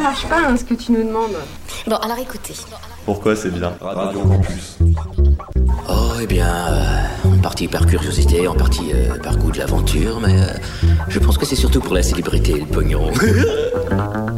marche pas hein, ce que tu nous demandes. Bon, alors écoutez. Pourquoi c'est bien Radio Campus. Oh, eh bien, euh, en partie par curiosité, en partie euh, par goût de l'aventure, mais euh, je pense que c'est surtout pour la célébrité et le pognon.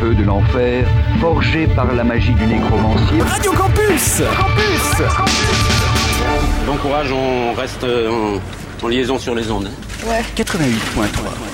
Née du feu de l'enfer, forgée par la magie du nécromancier. Radio Campus Campus Bon courage, on reste euh, en, en liaison sur les ondes. 88.3.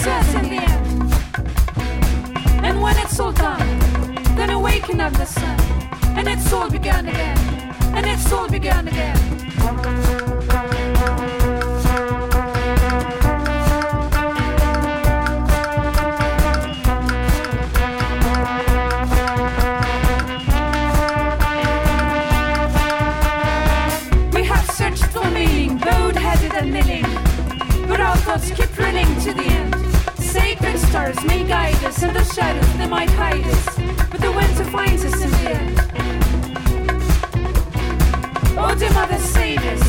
it in the end. And when it's all done, then awaken of the sun. And it's all begun again. And it's all begun again. thoughts keep running to the end stars may guide us, and the shadows they might hide us, but the winter finds us in the end. Oh, dear mother, save us,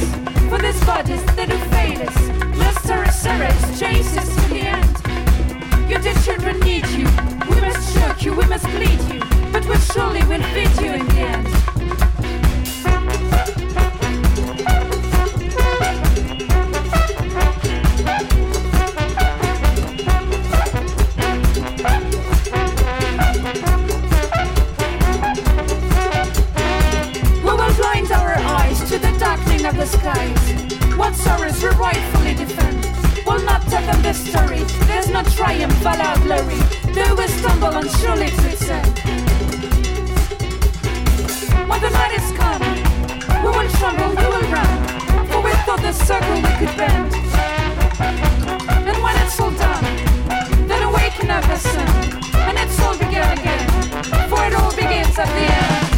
for these bodies that do fail us, master us, servants, chase us to the end. Your dear children need you, we must choke you, we must bleed you, but we surely will feed you in the end. story. There's no triumph, valor, glory. They will stumble and surely return. When the night is come, we will tremble, we will run. For we thought the circle we could bend. And when it's all done, then awaken up the. And it's all begun again. For it all begins at the end.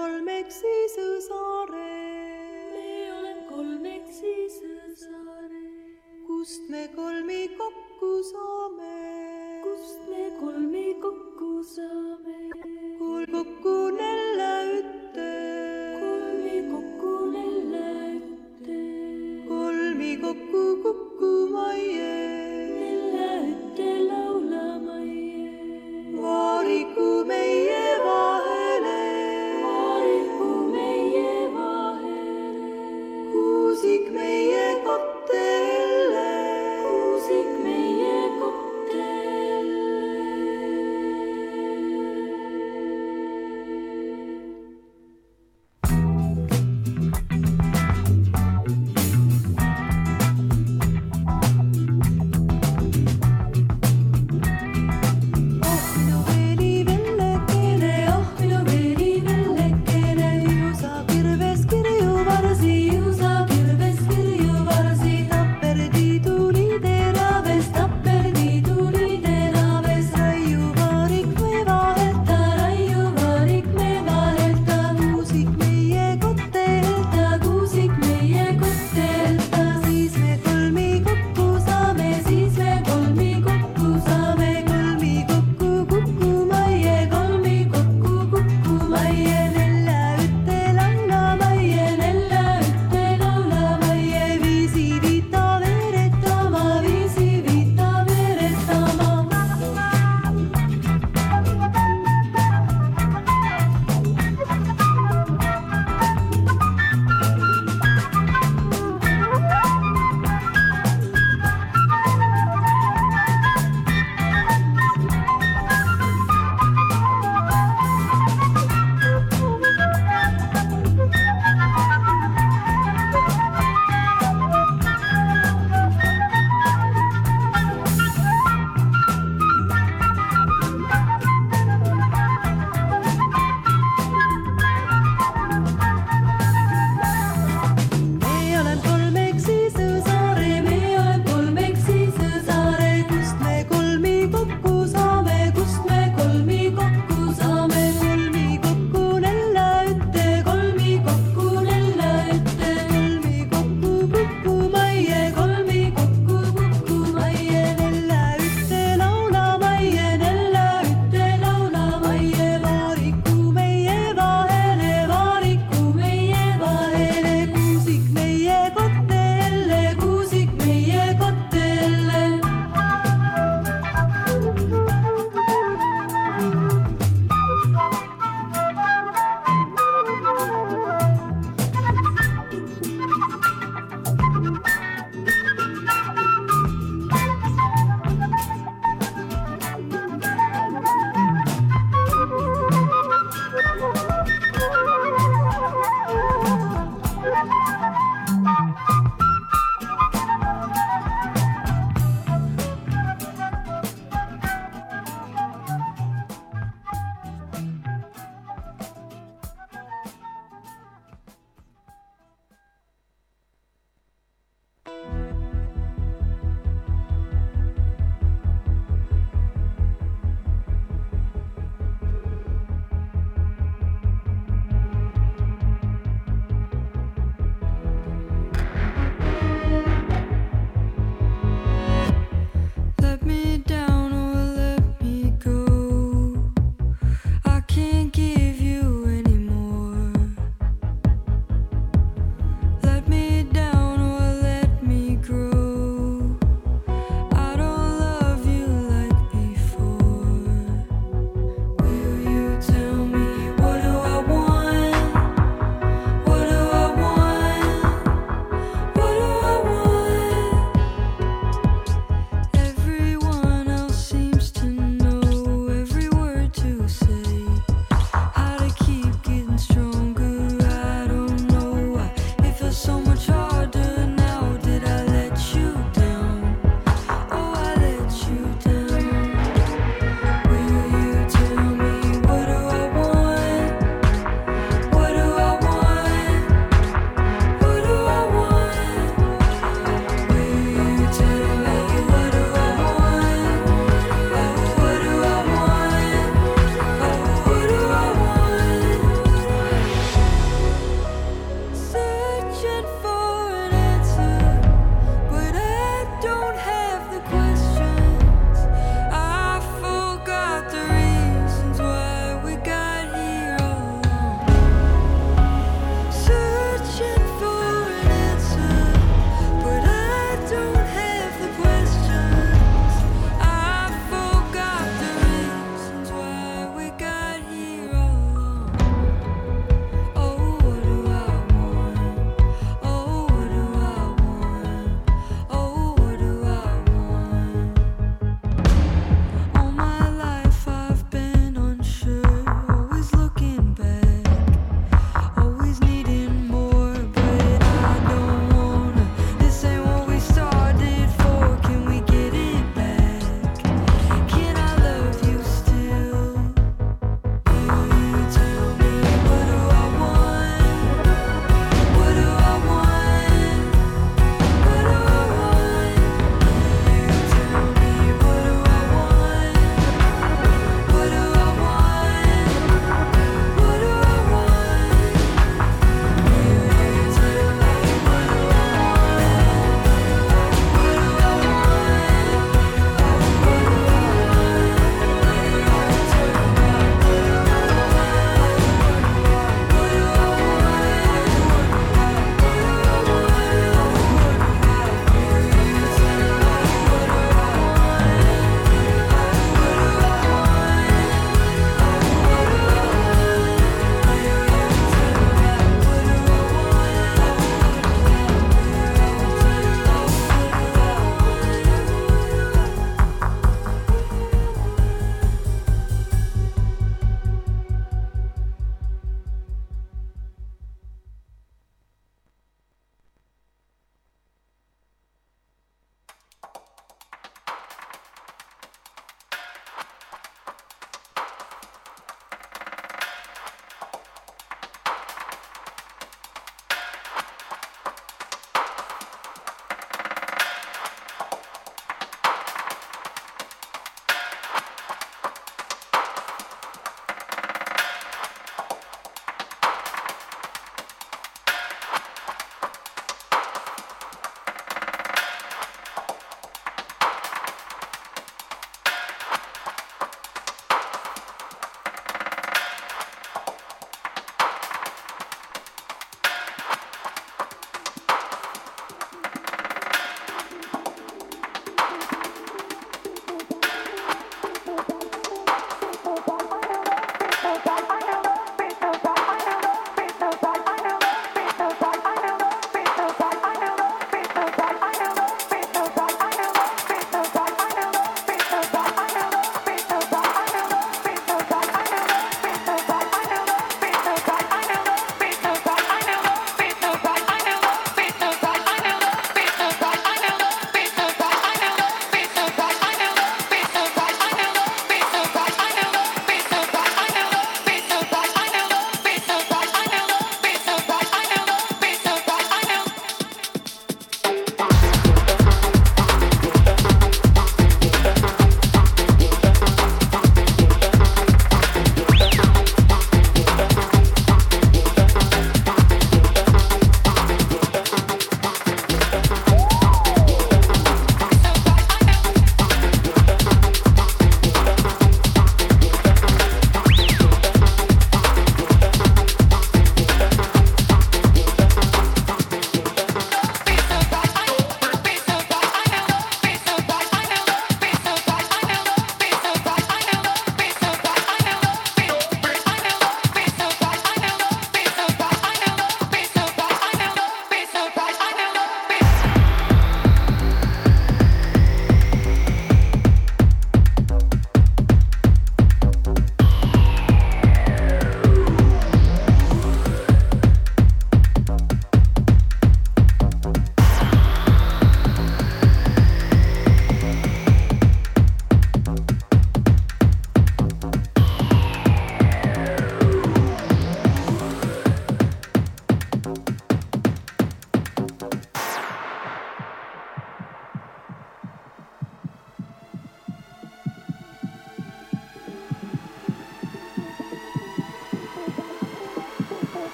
Kolmeksise saare. me oleme kolmeksise saare. kust me kolmi kokku saame? kust me kolmi kokku saame? kolm kokku nelle ütte. kolmi kokku nelle ütte. kolmi kokku Kuku Maie.